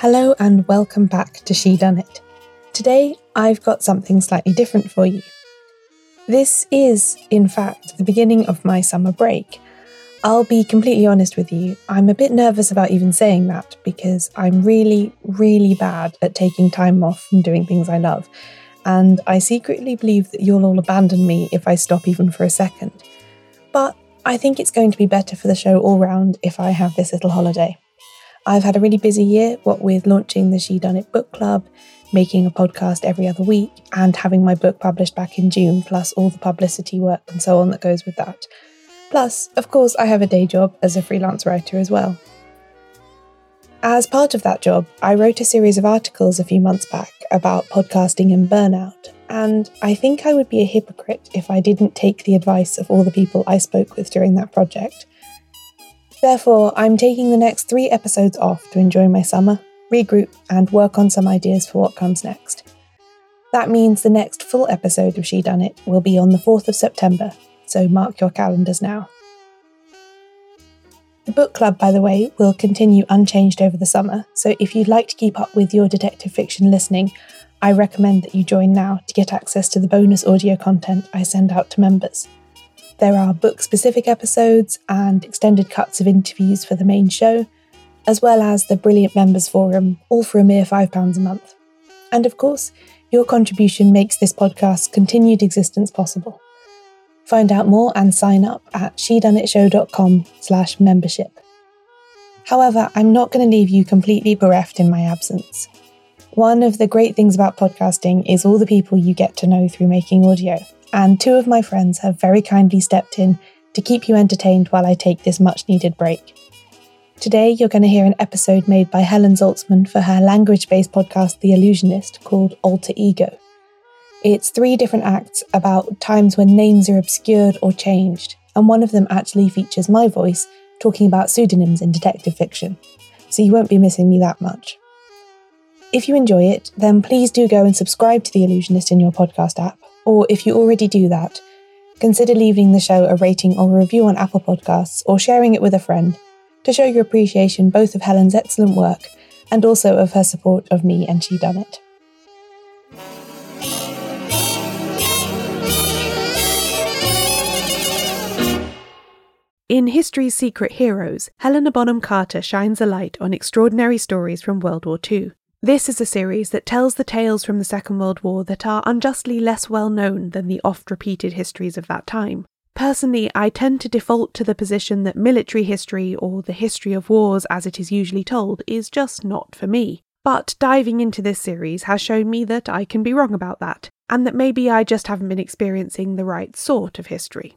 Hello and welcome back to She Done It. Today I've got something slightly different for you. This is, in fact, the beginning of my summer break. I'll be completely honest with you, I'm a bit nervous about even saying that because I'm really, really bad at taking time off and doing things I love, and I secretly believe that you'll all abandon me if I stop even for a second. But I think it's going to be better for the show all round if I have this little holiday. I've had a really busy year, what with launching the She Done It book club, making a podcast every other week, and having my book published back in June, plus all the publicity work and so on that goes with that. Plus, of course, I have a day job as a freelance writer as well. As part of that job, I wrote a series of articles a few months back about podcasting and burnout, and I think I would be a hypocrite if I didn't take the advice of all the people I spoke with during that project. Therefore, I'm taking the next three episodes off to enjoy my summer, regroup, and work on some ideas for what comes next. That means the next full episode of She Done It will be on the 4th of September, so mark your calendars now. The book club, by the way, will continue unchanged over the summer, so if you'd like to keep up with your detective fiction listening, I recommend that you join now to get access to the bonus audio content I send out to members. There are book specific episodes and extended cuts of interviews for the main show, as well as the brilliant members forum, all for a mere £5 a month. And of course, your contribution makes this podcast's continued existence possible. Find out more and sign up at shedoneitshow.com slash membership. However, I'm not going to leave you completely bereft in my absence. One of the great things about podcasting is all the people you get to know through making audio and two of my friends have very kindly stepped in to keep you entertained while I take this much needed break. Today, you're going to hear an episode made by Helen Zaltzman for her language based podcast, The Allusionist, called Alter Ego. It's three different acts about times when names are obscured or changed, and one of them actually features my voice talking about pseudonyms in detective fiction, so you won't be missing me that much. If you enjoy it, then please do go and subscribe to The Allusionist in your podcast app or if you already do that, consider leaving the show a rating or review on Apple Podcasts or sharing it with a friend to show your appreciation both of Helen's excellent work and also of her support of me and She Done It. In History's Secret Heroes, Helena Bonham Carter shines a light on extraordinary stories from World War II. This is a series that tells the tales from the Second World War that are unjustly less well known than the oft repeated histories of that time. Personally, I tend to default to the position that military history, or the history of wars as it is usually told, is just not for me. But diving into this series has shown me that I can be wrong about that, and that maybe I just haven't been experiencing the right sort of history.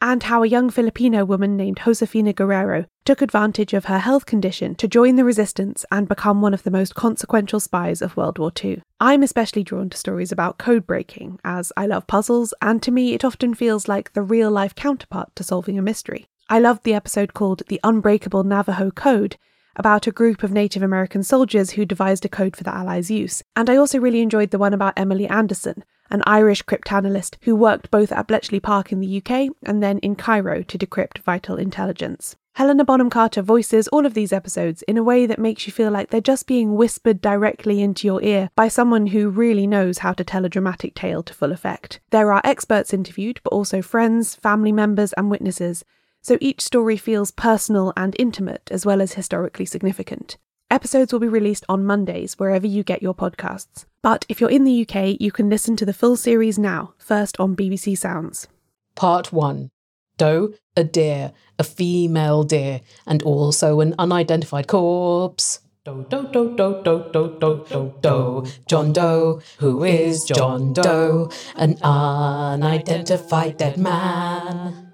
and how a young Filipino woman named Josefina Guerrero took advantage of her health condition to join the resistance and become one of the most consequential spies of World War II. I'm especially drawn to stories about code breaking, as I love puzzles, and to me it often feels like the real life counterpart to solving a mystery. I loved the episode called The Unbreakable Navajo Code, about a group of Native American soldiers who devised a code for the Allies' use. And I also really enjoyed the one about Emily Anderson, an Irish cryptanalyst who worked both at Bletchley Park in the UK and then in Cairo to decrypt vital intelligence. Helena Bonham Carter voices all of these episodes in a way that makes you feel like they're just being whispered directly into your ear by someone who really knows how to tell a dramatic tale to full effect. There are experts interviewed, but also friends, family members, and witnesses, so each story feels personal and intimate as well as historically significant. Episodes will be released on Mondays wherever you get your podcasts. But if you're in the UK, you can listen to the full series now, first on BBC Sounds. Part 1 Doe, a deer, a female deer, and also an unidentified corpse. Doe, Doe, Doe, Doe, Doe, Doe, do, do, do. John Doe, who is John Doe? An unidentified dead man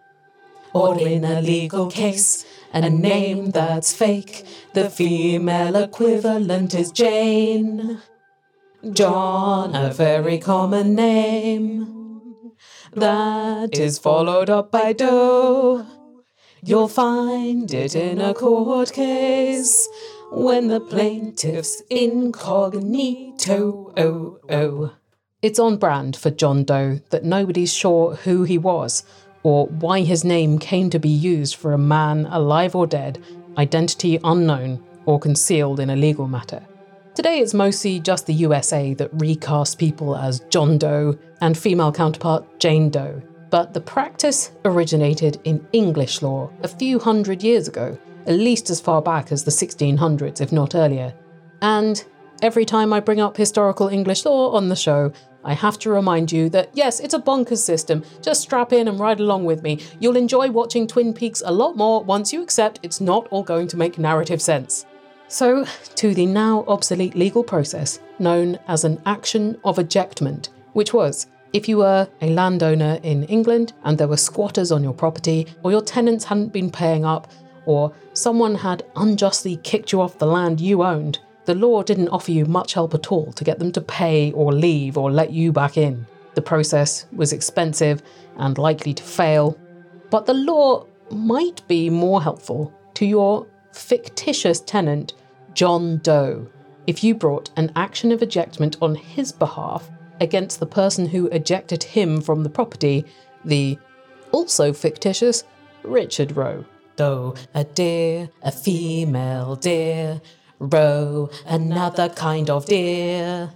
or in a legal case, and a name that's fake. The female equivalent is Jane. John, a very common name. that is followed up by Doe. You'll find it in a court case when the plaintiff's incognito. Oh, oh. It's on brand for John Doe that nobody's sure who he was or why his name came to be used for a man alive or dead, identity unknown, or concealed in a legal matter. Today it's mostly just the USA that recasts people as John Doe and female counterpart Jane Doe. But the practice originated in English law a few hundred years ago, at least as far back as the 1600s, if not earlier. And every time I bring up historical English law on the show, I have to remind you that yes, it's a bonkers system. Just strap in and ride along with me. You'll enjoy watching Twin Peaks a lot more once you accept it's not all going to make narrative sense. So, to the now obsolete legal process known as an action of ejectment, which was if you were a landowner in England and there were squatters on your property, or your tenants hadn't been paying up, or someone had unjustly kicked you off the land you owned, the law didn't offer you much help at all to get them to pay or leave or let you back in. The process was expensive and likely to fail, but the law might be more helpful to your fictitious tenant, John Doe, if you brought an action of ejectment on his behalf against the person who ejected him from the property, the also fictitious Richard Roe. Doe, a deer, a female deer, roe, another kind of deer.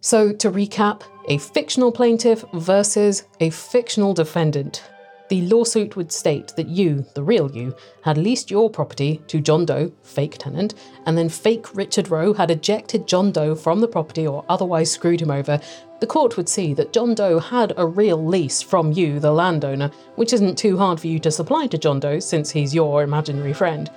So, to recap, a fictional plaintiff versus a fictional defendant. The lawsuit would state that you, the real you, had leased your property to John Doe, fake tenant, and then fake Richard Roe had ejected John Doe from the property or otherwise screwed him over. The court would see that John Doe had a real lease from you, the landowner, which isn't too hard for you to supply to John Doe since he's your imaginary friend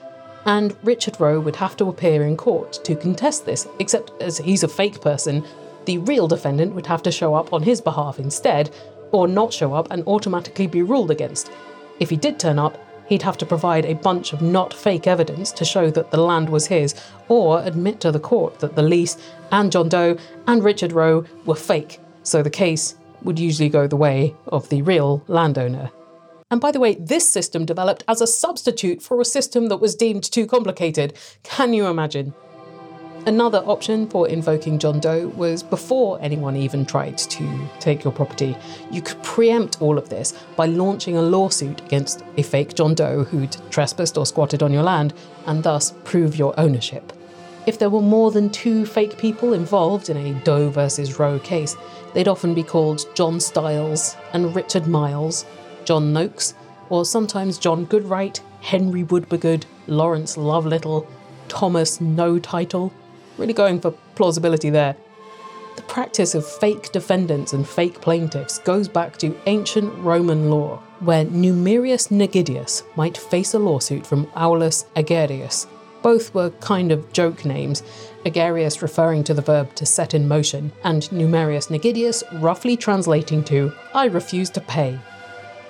and Richard Roe would have to appear in court to contest this, except as he's a fake person, the real defendant would have to show up on his behalf instead, or not show up and automatically be ruled against. If he did turn up, he'd have to provide a bunch of not fake evidence to show that the land was his, or admit to the court that the lease and John Doe and Richard Roe were fake, so the case would usually go the way of the real landowner. And by the way, this system developed as a substitute for a system that was deemed too complicated. Can you imagine? Another option for invoking John Doe was before anyone even tried to take your property. You could preempt all of this by launching a lawsuit against a fake John Doe who'd trespassed or squatted on your land and thus prove your ownership. If there were more than two fake people involved in a Doe versus Roe case, they'd often be called John Styles and Richard Miles, John Noakes, or sometimes John Goodright, Henry Woodbegood, Lawrence Lovelittle, Thomas No Title. Really going for plausibility there. The practice of fake defendants and fake plaintiffs goes back to ancient Roman law, where Numerius Negidius might face a lawsuit from Aulus Agerius. Both were kind of joke names, Agerius referring to the verb to set in motion, and Numerius Negidius roughly translating to I refuse to pay.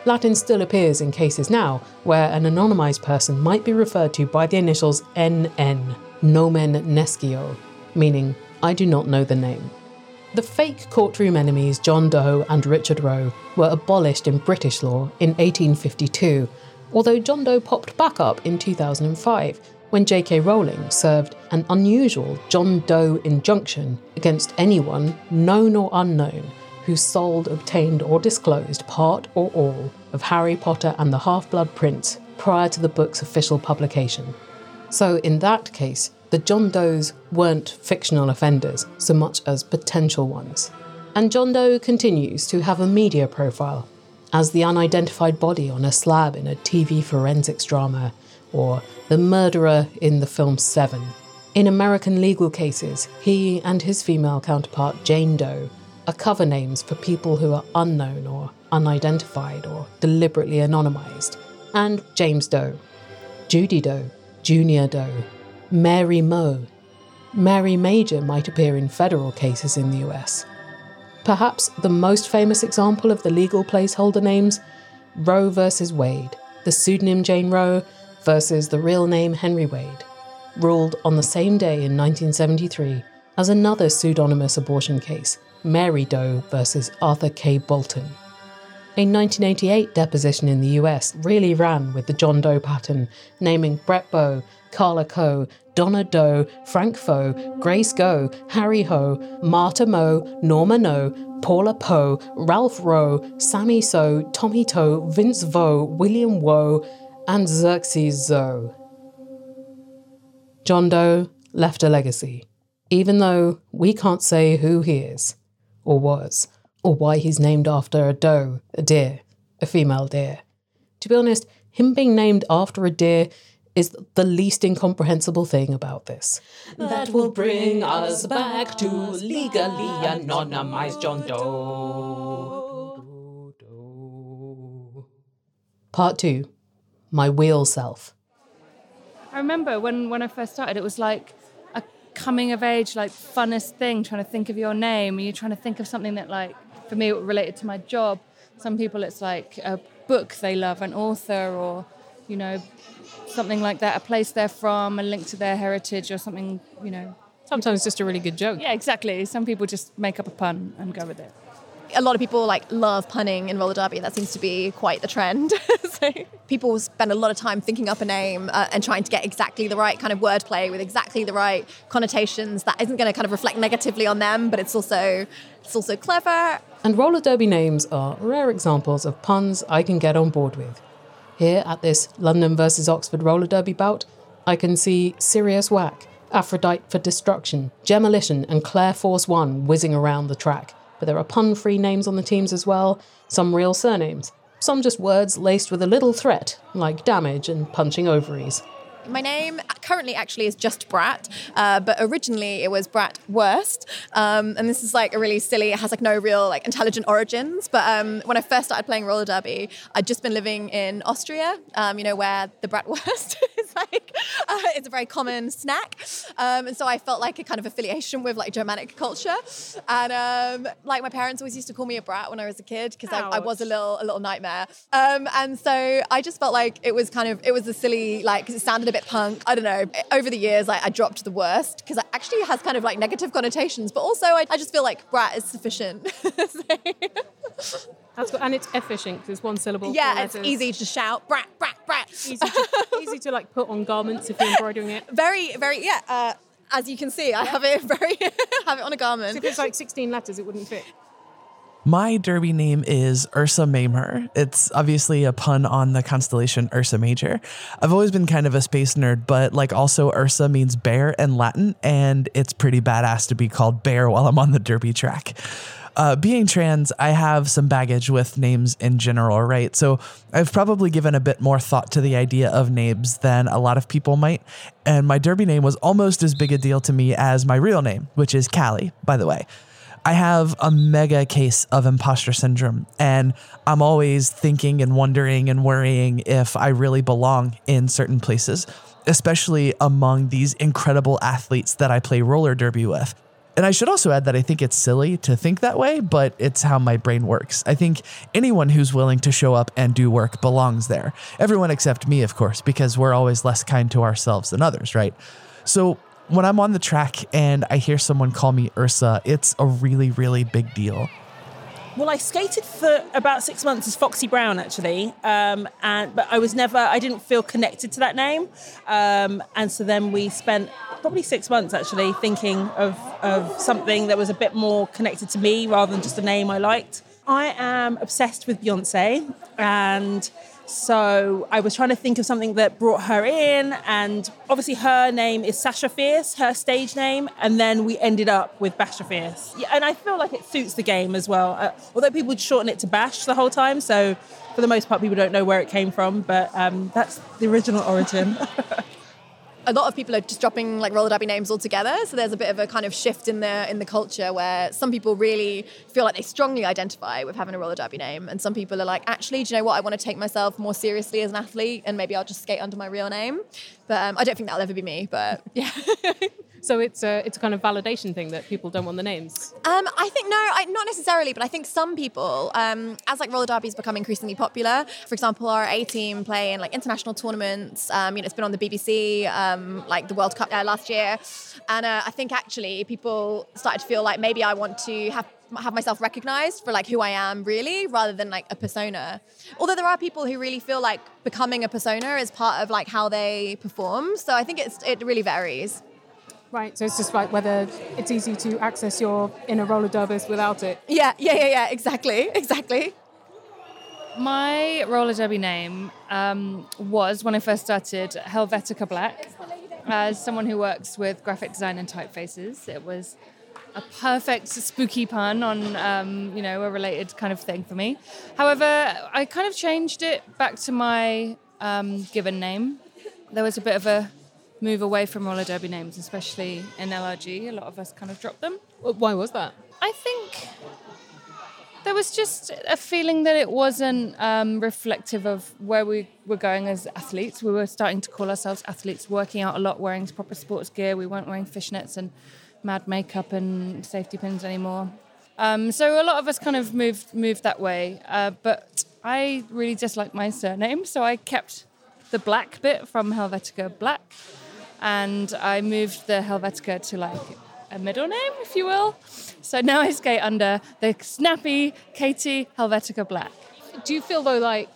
Latin still appears in cases now where an anonymised person might be referred to by the initials NN, nomen nescio, meaning I do not know the name. The fake courtroom enemies John Doe and Richard Roe were abolished in British law in 1852, although John Doe popped back up in 2005 when J.K. Rowling served an unusual John Doe injunction against anyone, known or unknown, who sold, obtained, or disclosed part or all of Harry Potter and the Half Blood Prince prior to the book's official publication. So, in that case, the John Does weren't fictional offenders so much as potential ones. And John Doe continues to have a media profile as the unidentified body on a slab in a TV forensics drama, or the murderer in the film Seven. In American legal cases, he and his female counterpart Jane Doe are cover names for people who are unknown or unidentified or deliberately anonymized. And James Doe, Judy Doe, Junior Doe, Mary Moe. Mary Major might appear in federal cases in the US. Perhaps the most famous example of the legal placeholder names Roe versus Wade, the pseudonym Jane Roe versus the real name Henry Wade, ruled on the same day in 1973 as another pseudonymous abortion case Mary Doe versus Arthur K. Bolton. A 1988 deposition in the US really ran with the John Doe pattern, naming Brett Bowe, Carla Coe, Donna Doe, Frank Foe, Grace Go, Harry Ho, Marta Mo, Norma No, Paula Poe, Ralph Rowe, Sammy So, Tommy Toe, Vince Vo, William Woe, and Xerxes Zoe. John Doe left a legacy, even though we can't say who he is, or was, or why he's named after a doe, a deer, a female deer. To be honest, him being named after a deer is the least incomprehensible thing about this. That will bring us back to legally anonymized John Doe. Part 2 My Wheel Self. I remember when, when I first started, it was like a coming of age, like funnest thing, trying to think of your name. And you're trying to think of something that, like, for me, it related to my job. Some people, it's like a book they love, an author, or, you know, something like that, a place they're from, a link to their heritage, or something, you know. Sometimes just a really good joke. Yeah, exactly. Some people just make up a pun and go with it. A lot of people like love punning in roller derby. That seems to be quite the trend. so people spend a lot of time thinking up a name uh, and trying to get exactly the right kind of wordplay with exactly the right connotations. That isn't going to kind of reflect negatively on them, but it's also it's also clever. And roller derby names are rare examples of puns I can get on board with. Here at this London versus Oxford roller derby bout, I can see Sirius Whack, Aphrodite for Destruction, Gemolition, and Claire Force One whizzing around the track. But there are pun free names on the teams as well, some real surnames, some just words laced with a little threat, like damage and punching ovaries. My name currently actually is just Brat, uh, but originally it was Brat Worst. Um, and this is like a really silly, it has like no real like intelligent origins. But um, when I first started playing roller derby, I'd just been living in Austria, um, you know, where the like, uh, it's a very common snack. Um, and so I felt like a kind of affiliation with like Germanic culture. And um, like my parents always used to call me a brat when I was a kid because I, I was a little, a little nightmare. Um, and so I just felt like it was kind of, it was a silly, like, because it sounded a bit punk. I don't know. Over the years, like, I dropped the worst because it actually has kind of like negative connotations, but also I, I just feel like brat is sufficient. That's good. And it's efficient because it's one syllable. yeah, it's letters. easy to shout brat, brat, brat. Easy to, easy to like put on garments if you're embroidering it. Very, very, yeah. Uh, as you can see, I have it very, have it on a garment. If it's like 16 letters, it wouldn't fit. My derby name is Ursa Mamer. It's obviously a pun on the constellation Ursa Major. I've always been kind of a space nerd, but like also Ursa means bear in Latin, and it's pretty badass to be called bear while I'm on the derby track. Uh, being trans, I have some baggage with names in general, right? So I've probably given a bit more thought to the idea of names than a lot of people might. And my derby name was almost as big a deal to me as my real name, which is Callie, by the way. I have a mega case of imposter syndrome, and I'm always thinking and wondering and worrying if I really belong in certain places, especially among these incredible athletes that I play roller derby with. And I should also add that I think it's silly to think that way, but it's how my brain works. I think anyone who's willing to show up and do work belongs there. Everyone except me, of course, because we're always less kind to ourselves than others, right? So when I'm on the track and I hear someone call me Ursa, it's a really, really big deal. Well, I skated for about six months as Foxy Brown, actually, um, and but I was never, I didn't feel connected to that name, um, and so then we spent probably six months actually thinking of of something that was a bit more connected to me rather than just a name I liked. I am obsessed with Beyonce, and so I was trying to think of something that brought her in, and obviously her name is Sasha Fierce, her stage name, and then we ended up with Basha Fierce. Yeah, and I feel like it suits the game as well. Uh, although people would shorten it to Bash the whole time, so for the most part, people don't know where it came from, but um, that's the original origin. a lot of people are just dropping like roller derby names altogether. So there's a bit of a kind of shift in the in the culture where some people really feel like they strongly identify with having a roller derby name, and some people are like, actually, do you know what? I want to take myself more seriously as an athlete, and maybe I'll just skate under my real name. But um, I don't think that'll ever be me. But yeah. So it's a it's a kind of validation thing that people don't want the names. Um, I think no, I, not necessarily, but I think some people, um, as like roller derbies become increasingly popular. For example, our A team play in like international tournaments. Um, you know, it's been on the BBC, um, like the World Cup uh, last year, and uh, I think actually people started to feel like maybe I want to have have myself recognized for like who I am really rather than like a persona. Although there are people who really feel like becoming a persona is part of like how they perform. So I think it's it really varies. Right, so it's just like whether it's easy to access your inner roller derbies without it. Yeah, yeah, yeah, yeah, exactly, exactly. My roller derby name um, was when I first started Helvetica Black. As someone who works with graphic design and typefaces, it was a perfect spooky pun on um, you know a related kind of thing for me. However, I kind of changed it back to my um, given name. There was a bit of a move away from roller derby names, especially in LRG. A lot of us kind of dropped them. Why was that? I think there was just a feeling that it wasn't um, reflective of where we were going as athletes. We were starting to call ourselves athletes, working out a lot, wearing proper sports gear. We weren't wearing fishnets and mad makeup and safety pins anymore. Um, so a lot of us kind of moved moved that way. Uh, but I really dislike my surname, so I kept the black bit from Helvetica Black, and I moved the Helvetica to like a middle name, if you will. So now I skate under the snappy Katie Helvetica Black. Do you feel though like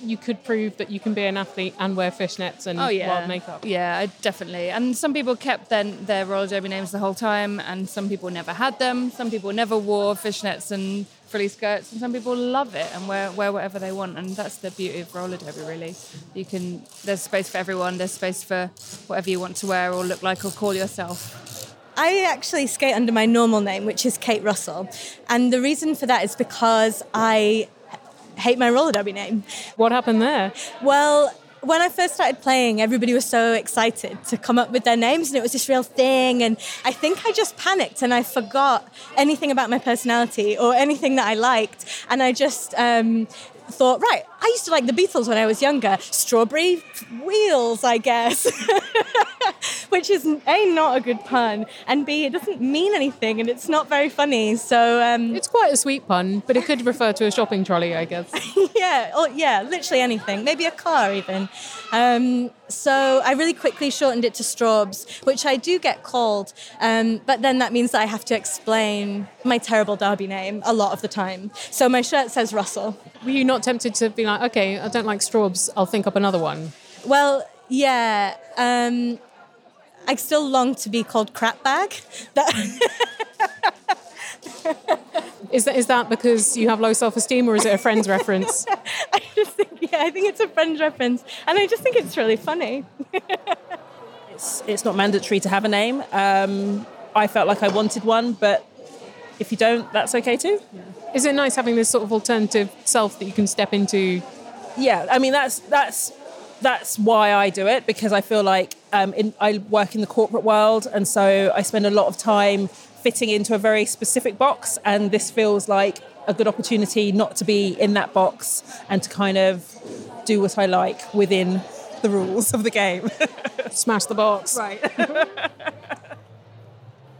you could prove that you can be an athlete and wear fishnets and Oh yeah, wild makeup? Yeah, definitely. And some people kept their, their roller derby names the whole time, and some people never had them. Some people never wore fishnets and frilly skirts, and some people love it and wear wear whatever they want. And that's the beauty of roller derby, really. You can there's space for everyone. There's space for whatever you want to wear or look like or call yourself. I actually skate under my normal name, which is Kate Russell. And the reason for that is because I hate my roller derby name. What happened there? Well, when I first started playing, everybody was so excited to come up with their names, and it was this real thing. And I think I just panicked and I forgot anything about my personality or anything that I liked. And I just um, thought, right, I used to like the Beatles when I was younger. Strawberry wheels, I guess. Which is A, not a good pun, and B, it doesn't mean anything and it's not very funny. So, um, It's quite a sweet pun, but it could refer to a shopping trolley, I guess. yeah, or yeah, literally anything, maybe a car even. Um, so I really quickly shortened it to Straubs, which I do get called, um, but then that means that I have to explain my terrible Derby name a lot of the time. So my shirt says Russell. Were you not tempted to be like, okay, I don't like straubs, I'll think up another one? Well, yeah. Um, I still long to be called crap bag. That Is that is that because you have low self esteem, or is it a friend's reference? I just think, yeah, I think it's a friend's reference, and I just think it's really funny. It's, it's not mandatory to have a name. Um, I felt like I wanted one, but if you don't, that's okay too. Is it nice having this sort of alternative self that you can step into? Yeah, I mean that's that's that's why I do it because I feel like um, in, I work in the corporate world, and so I spend a lot of time fitting into a very specific box, and this feels like a good opportunity not to be in that box and to kind of do what I like within the rules of the game. Smash the box. Right.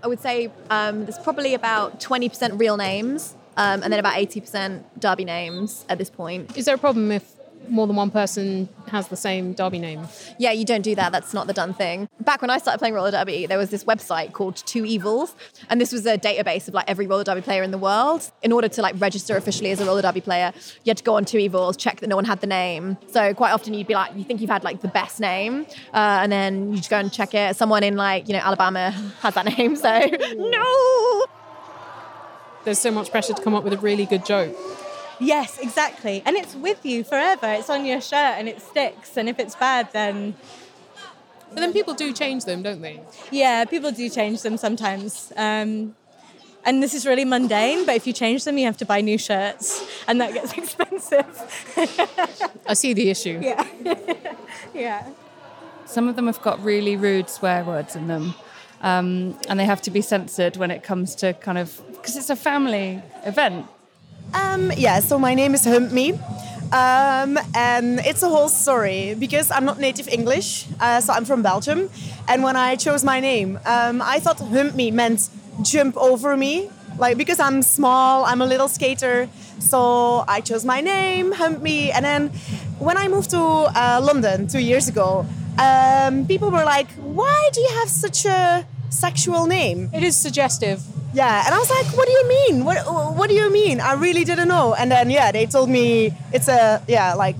I would say um, there's probably about 20% real names um, and then about 80% derby names at this point. Is there a problem if more than one person has the same derby name? Yeah, you don't do that. That's not the done thing. Back when I started playing roller derby, there was this website called Two Evils, and this was a database of like every roller derby player in the world. In order to like register officially as a roller derby player, you had to go on Two Evils, check that no one had the name. So quite often you'd be like, you think you've had like the best name, uh, and then you just go and check it. Someone in like you know Alabama has that name, so no. There's so much pressure to come up with a really good joke. Yes, exactly. And it's with you forever. It's on your shirt and it sticks. And if it's bad, then But then people do change them, don't they? yeah, people do change them sometimes. Um, and this is really mundane, but if you change them, you have to buy new shirts, and that gets expensive. I see the issue. yeah. yeah. Some of them have got really rude swear words in them, um, and they have to be censored when it comes to kind of because it's a family event. Um, yeah, so my name is Humpme. Um, and it's a whole story because I'm not native English, uh, so I'm from Belgium. And when I chose my name, um, I thought Humpme meant jump over me, like because I'm small, I'm a little skater. So I chose my name, Humpme. And then when I moved to uh, London two years ago, um, people were like, "Why do you have such a sexual name?" It is suggestive. Yeah, and I was like, "What do you mean? What What do you mean? I really didn't know." And then yeah, they told me it's a yeah like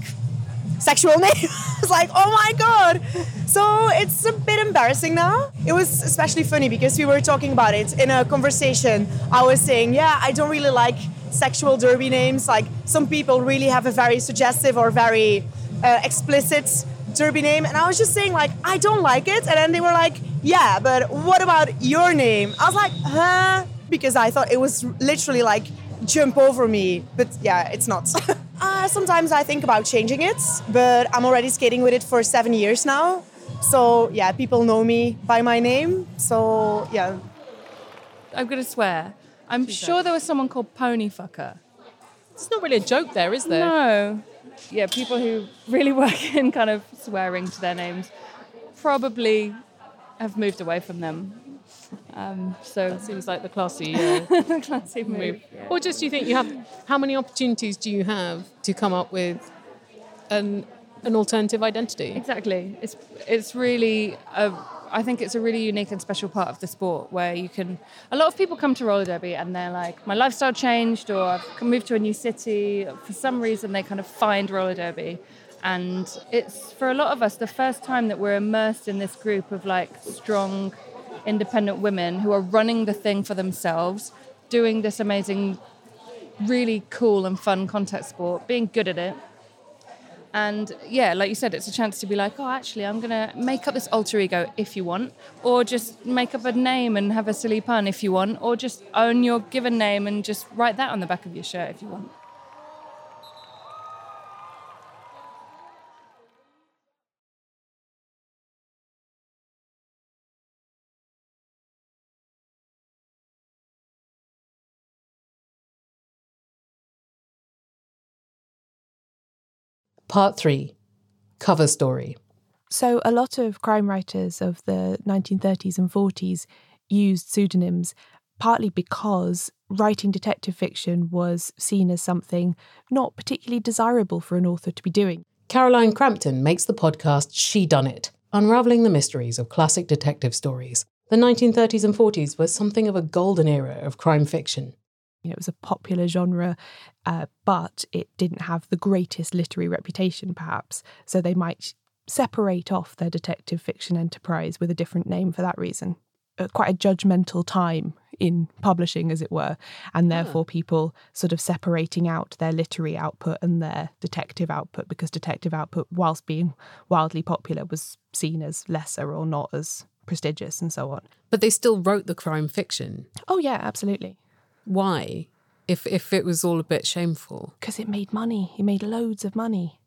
sexual name. I was like, "Oh my god!" So it's a bit embarrassing now. It was especially funny because we were talking about it in a conversation. I was saying, "Yeah, I don't really like sexual derby names. Like some people really have a very suggestive or very uh, explicit derby name," and I was just saying like, "I don't like it," and then they were like yeah, but what about your name? I was like, huh? Because I thought it was literally like jump over me, but yeah, it's not. uh, sometimes I think about changing it, but I'm already skating with it for seven years now. So yeah, people know me by my name. So yeah. I'm going to swear. I'm sure there was someone called Ponyfucker. It's not really a joke there, is there? No. Yeah, people who really work in kind of swearing to their names probably have moved away from them. Um, so it seems like the classy, uh, classy move. move. Or just do you think you have? How many opportunities do you have to come up with an an alternative identity? Exactly. It's it's really a. I think it's a really unique and special part of the sport where you can. A lot of people come to roller derby and they're like, my lifestyle changed, or I've moved to a new city. For some reason, they kind of find roller derby and it's for a lot of us the first time that we're immersed in this group of like strong, independent women who are running the thing for themselves, doing this amazing, really cool and fun contact sport, being good at it. And yeah, like you said, it's a chance to be like, oh, actually, I'm going to make up this alter ego if you want, or just make up a name and have a silly pun if you want, or just own your given name and just write that on the back of your shirt if you want. Part 3 Cover Story. So, a lot of crime writers of the 1930s and 40s used pseudonyms partly because writing detective fiction was seen as something not particularly desirable for an author to be doing. Caroline Crampton makes the podcast She Done It, unraveling the mysteries of classic detective stories. The 1930s and 40s were something of a golden era of crime fiction. You know, it was a popular genre, uh, but it didn't have the greatest literary reputation, perhaps. So they might separate off their detective fiction enterprise with a different name for that reason. Uh, quite a judgmental time in publishing, as it were, and therefore people sort of separating out their literary output and their detective output because detective output, whilst being wildly popular, was seen as lesser or not as prestigious and so on. But they still wrote the crime fiction. Oh, yeah, absolutely. Why? If if it was all a bit shameful. Because it made money. It made loads of money.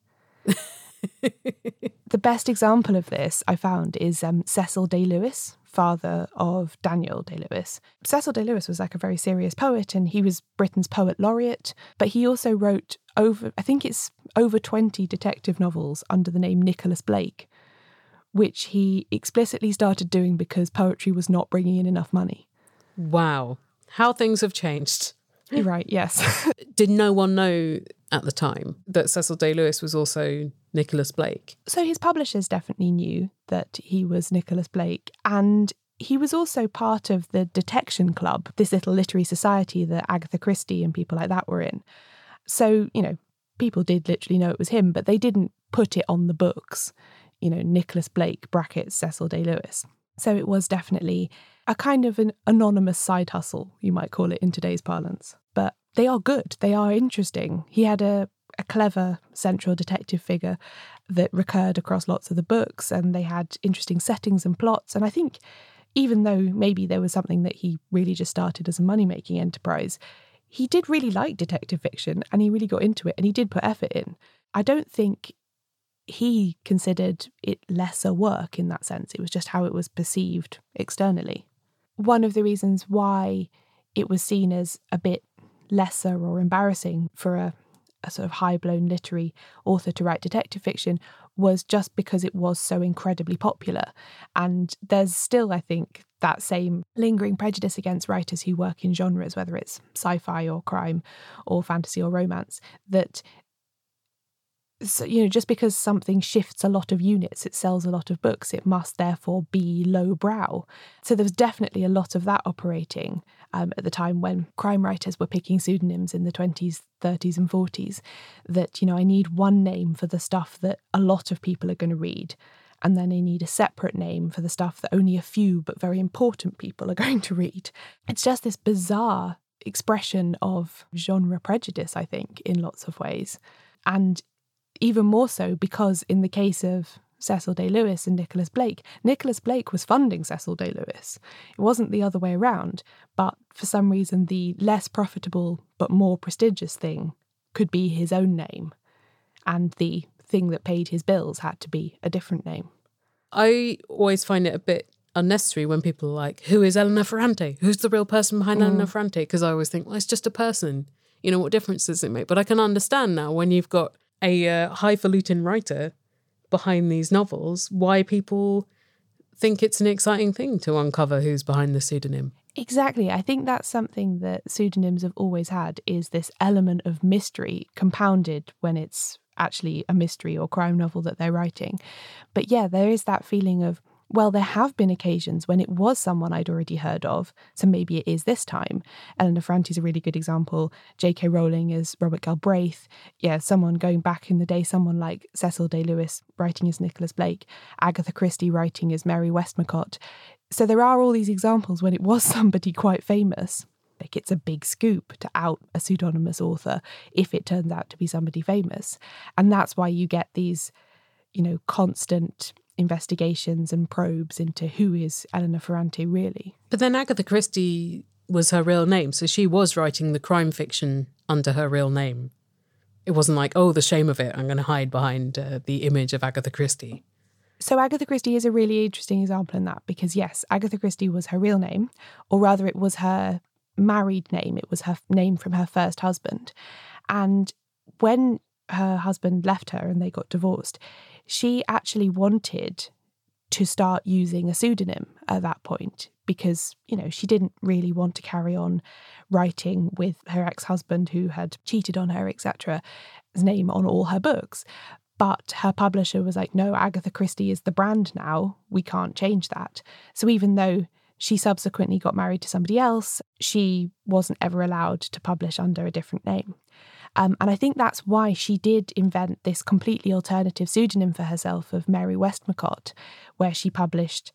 the best example of this I found is um, Cecil Day Lewis, father of Daniel Day Lewis. Cecil Day Lewis was like a very serious poet and he was Britain's poet laureate, but he also wrote over, I think it's over 20 detective novels under the name Nicholas Blake, which he explicitly started doing because poetry was not bringing in enough money. Wow. How things have changed. right, yes. Did no one know at the time that Cecil Day Lewis was also Nicholas Blake? So his publishers definitely knew that he was Nicholas Blake. And he was also part of the Detection Club, this little literary society that Agatha Christie and people like that were in. So, you know, people did literally know it was him, but they didn't put it on the books. You know, Nicholas Blake brackets Cecil Day Lewis. So it was definitely a kind of an anonymous side hustle, you might call it in today's parlance. But they are good, they are interesting. He had a, a clever central detective figure that recurred across lots of the books, and they had interesting settings and plots. And I think even though maybe there was something that he really just started as a money making enterprise, he did really like detective fiction and he really got into it and he did put effort in. I don't think he considered it lesser work in that sense. It was just how it was perceived externally one of the reasons why it was seen as a bit lesser or embarrassing for a, a sort of high blown literary author to write detective fiction was just because it was so incredibly popular. And there's still, I think, that same lingering prejudice against writers who work in genres, whether it's sci fi or crime or fantasy or romance, that so, you know, just because something shifts a lot of units, it sells a lot of books, it must therefore be lowbrow. So there was definitely a lot of that operating um, at the time when crime writers were picking pseudonyms in the 20s, 30s, and 40s. That, you know, I need one name for the stuff that a lot of people are going to read. And then I need a separate name for the stuff that only a few but very important people are going to read. It's just this bizarre expression of genre prejudice, I think, in lots of ways. And even more so because in the case of Cecil Day Lewis and Nicholas Blake, Nicholas Blake was funding Cecil Day Lewis. It wasn't the other way around, but for some reason, the less profitable but more prestigious thing could be his own name, and the thing that paid his bills had to be a different name. I always find it a bit unnecessary when people are like, Who is Eleanor Ferrante? Who's the real person behind Mm. Elena Ferrante? Because I always think, Well, it's just a person. You know, what difference does it make? But I can understand now when you've got a uh, highfalutin writer behind these novels, why people think it's an exciting thing to uncover who's behind the pseudonym. Exactly. I think that's something that pseudonyms have always had is this element of mystery compounded when it's actually a mystery or crime novel that they're writing. But yeah, there is that feeling of well, there have been occasions when it was someone I'd already heard of, so maybe it is this time. Eleanor Ferrante's a really good example. J.K. Rowling is Robert Galbraith. Yeah, someone going back in the day, someone like Cecil Day Lewis writing as Nicholas Blake, Agatha Christie writing as Mary Westmacott. So there are all these examples when it was somebody quite famous. Like it's a big scoop to out a pseudonymous author if it turns out to be somebody famous. And that's why you get these, you know, constant investigations and probes into who is Eleanor Ferrante really. But then Agatha Christie was her real name, so she was writing the crime fiction under her real name. It wasn't like, oh, the shame of it, I'm going to hide behind uh, the image of Agatha Christie. So Agatha Christie is a really interesting example in that because yes, Agatha Christie was her real name, or rather it was her married name. It was her name from her first husband. And when her husband left her and they got divorced, she actually wanted to start using a pseudonym at that point because, you know, she didn't really want to carry on writing with her ex-husband who had cheated on her, etc., his name on all her books. But her publisher was like, no, Agatha Christie is the brand now. We can't change that. So even though she subsequently got married to somebody else, she wasn't ever allowed to publish under a different name. Um, and I think that's why she did invent this completely alternative pseudonym for herself of Mary Westmacott, where she published,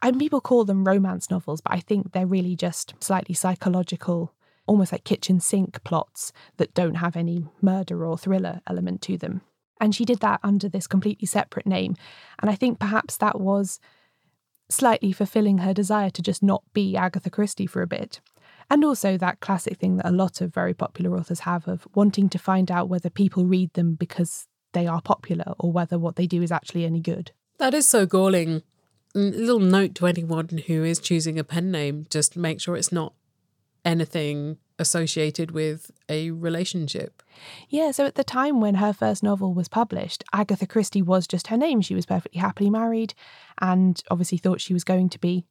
and people call them romance novels, but I think they're really just slightly psychological, almost like kitchen sink plots that don't have any murder or thriller element to them. And she did that under this completely separate name. And I think perhaps that was slightly fulfilling her desire to just not be Agatha Christie for a bit. And also that classic thing that a lot of very popular authors have of wanting to find out whether people read them because they are popular or whether what they do is actually any good. That is so galling. A little note to anyone who is choosing a pen name just make sure it's not anything associated with a relationship. Yeah, so at the time when her first novel was published, Agatha Christie was just her name. She was perfectly happily married and obviously thought she was going to be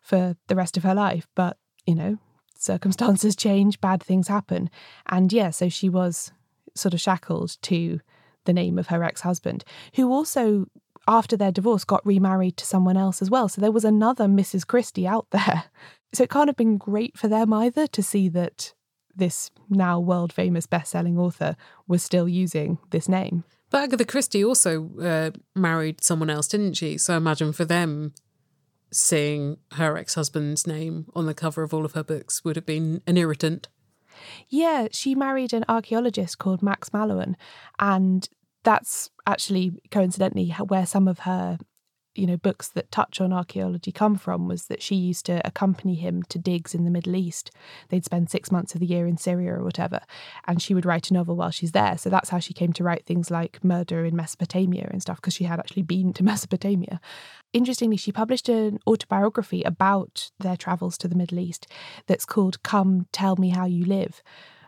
for the rest of her life. But, you know, circumstances change, bad things happen. And yeah, so she was sort of shackled to the name of her ex husband, who also, after their divorce, got remarried to someone else as well. So there was another Mrs. Christie out there. So it can't have been great for them either to see that this now world famous best selling author was still using this name. But Agatha Christie also uh, married someone else, didn't she? So imagine for them seeing her ex husband's name on the cover of all of her books would have been an irritant. Yeah, she married an archaeologist called Max Mallowan, and that's actually coincidentally where some of her you know books that touch on archaeology come from was that she used to accompany him to digs in the Middle East. They'd spend 6 months of the year in Syria or whatever and she would write a novel while she's there. So that's how she came to write things like Murder in Mesopotamia and stuff because she had actually been to Mesopotamia. Interestingly, she published an autobiography about their travels to the Middle East that's called Come Tell Me How You Live.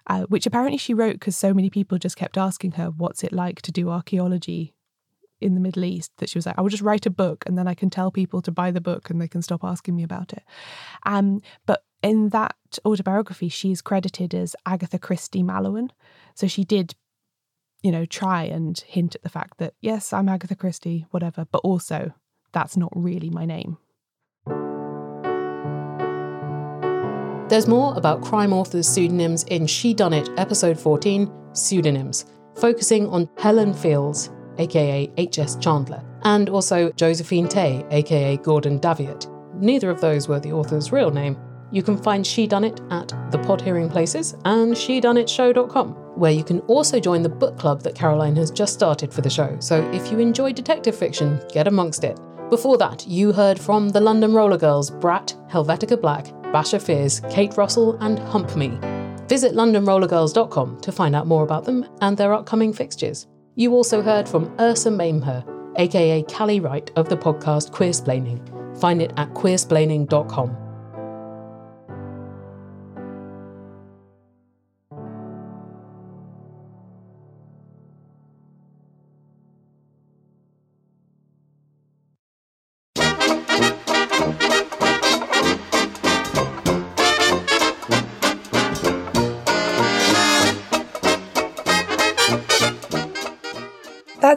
Uh, which apparently she wrote because so many people just kept asking her, What's it like to do archaeology in the Middle East that she was like, I will just write a book and then I can tell people to buy the book and they can stop asking me about it. Um, but in that autobiography, she is credited as Agatha Christie Mallowan. So she did you know, try and hint at the fact that, yes, I'm Agatha Christie, whatever, but also that's not really my name. There's more about crime authors' pseudonyms in She Done It, episode 14, Pseudonyms, focusing on Helen Fields, aka H.S. Chandler, and also Josephine Tey, aka Gordon Daviot. Neither of those were the author's real name. You can find Shedunnit at the Pod Hearing Places and ShedunnitShow.com, where you can also join the book club that Caroline has just started for the show. So if you enjoy detective fiction, get amongst it. Before that, you heard from the London Roller Girls, Brat, Helvetica Black, Basher Fears, Kate Russell, and Hump Me. Visit londonrollergirls.com to find out more about them and their upcoming fixtures. You also heard from Ursa Maimher, aka Callie Wright of the podcast Queersplaining. Find it at queersplaining.com.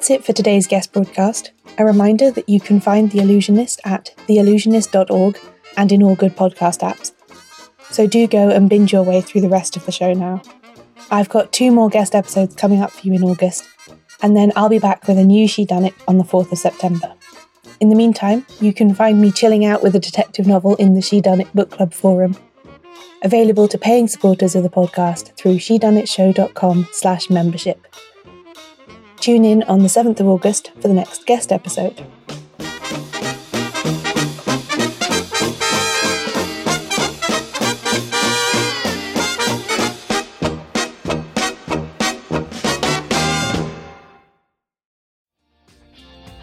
That's it for today's guest broadcast. A reminder that you can find The Allusionist at theallusionist.org and in all good podcast apps. So do go and binge your way through the rest of the show now. I've got two more guest episodes coming up for you in August, and then I'll be back with a new Shedunnit on the 4th of September. In the meantime, you can find me chilling out with a detective novel in the Shedunnit Book Club forum, available to paying supporters of the podcast through shedunnit.show.com slash membership. Tune in on the 7th of August for the next guest episode.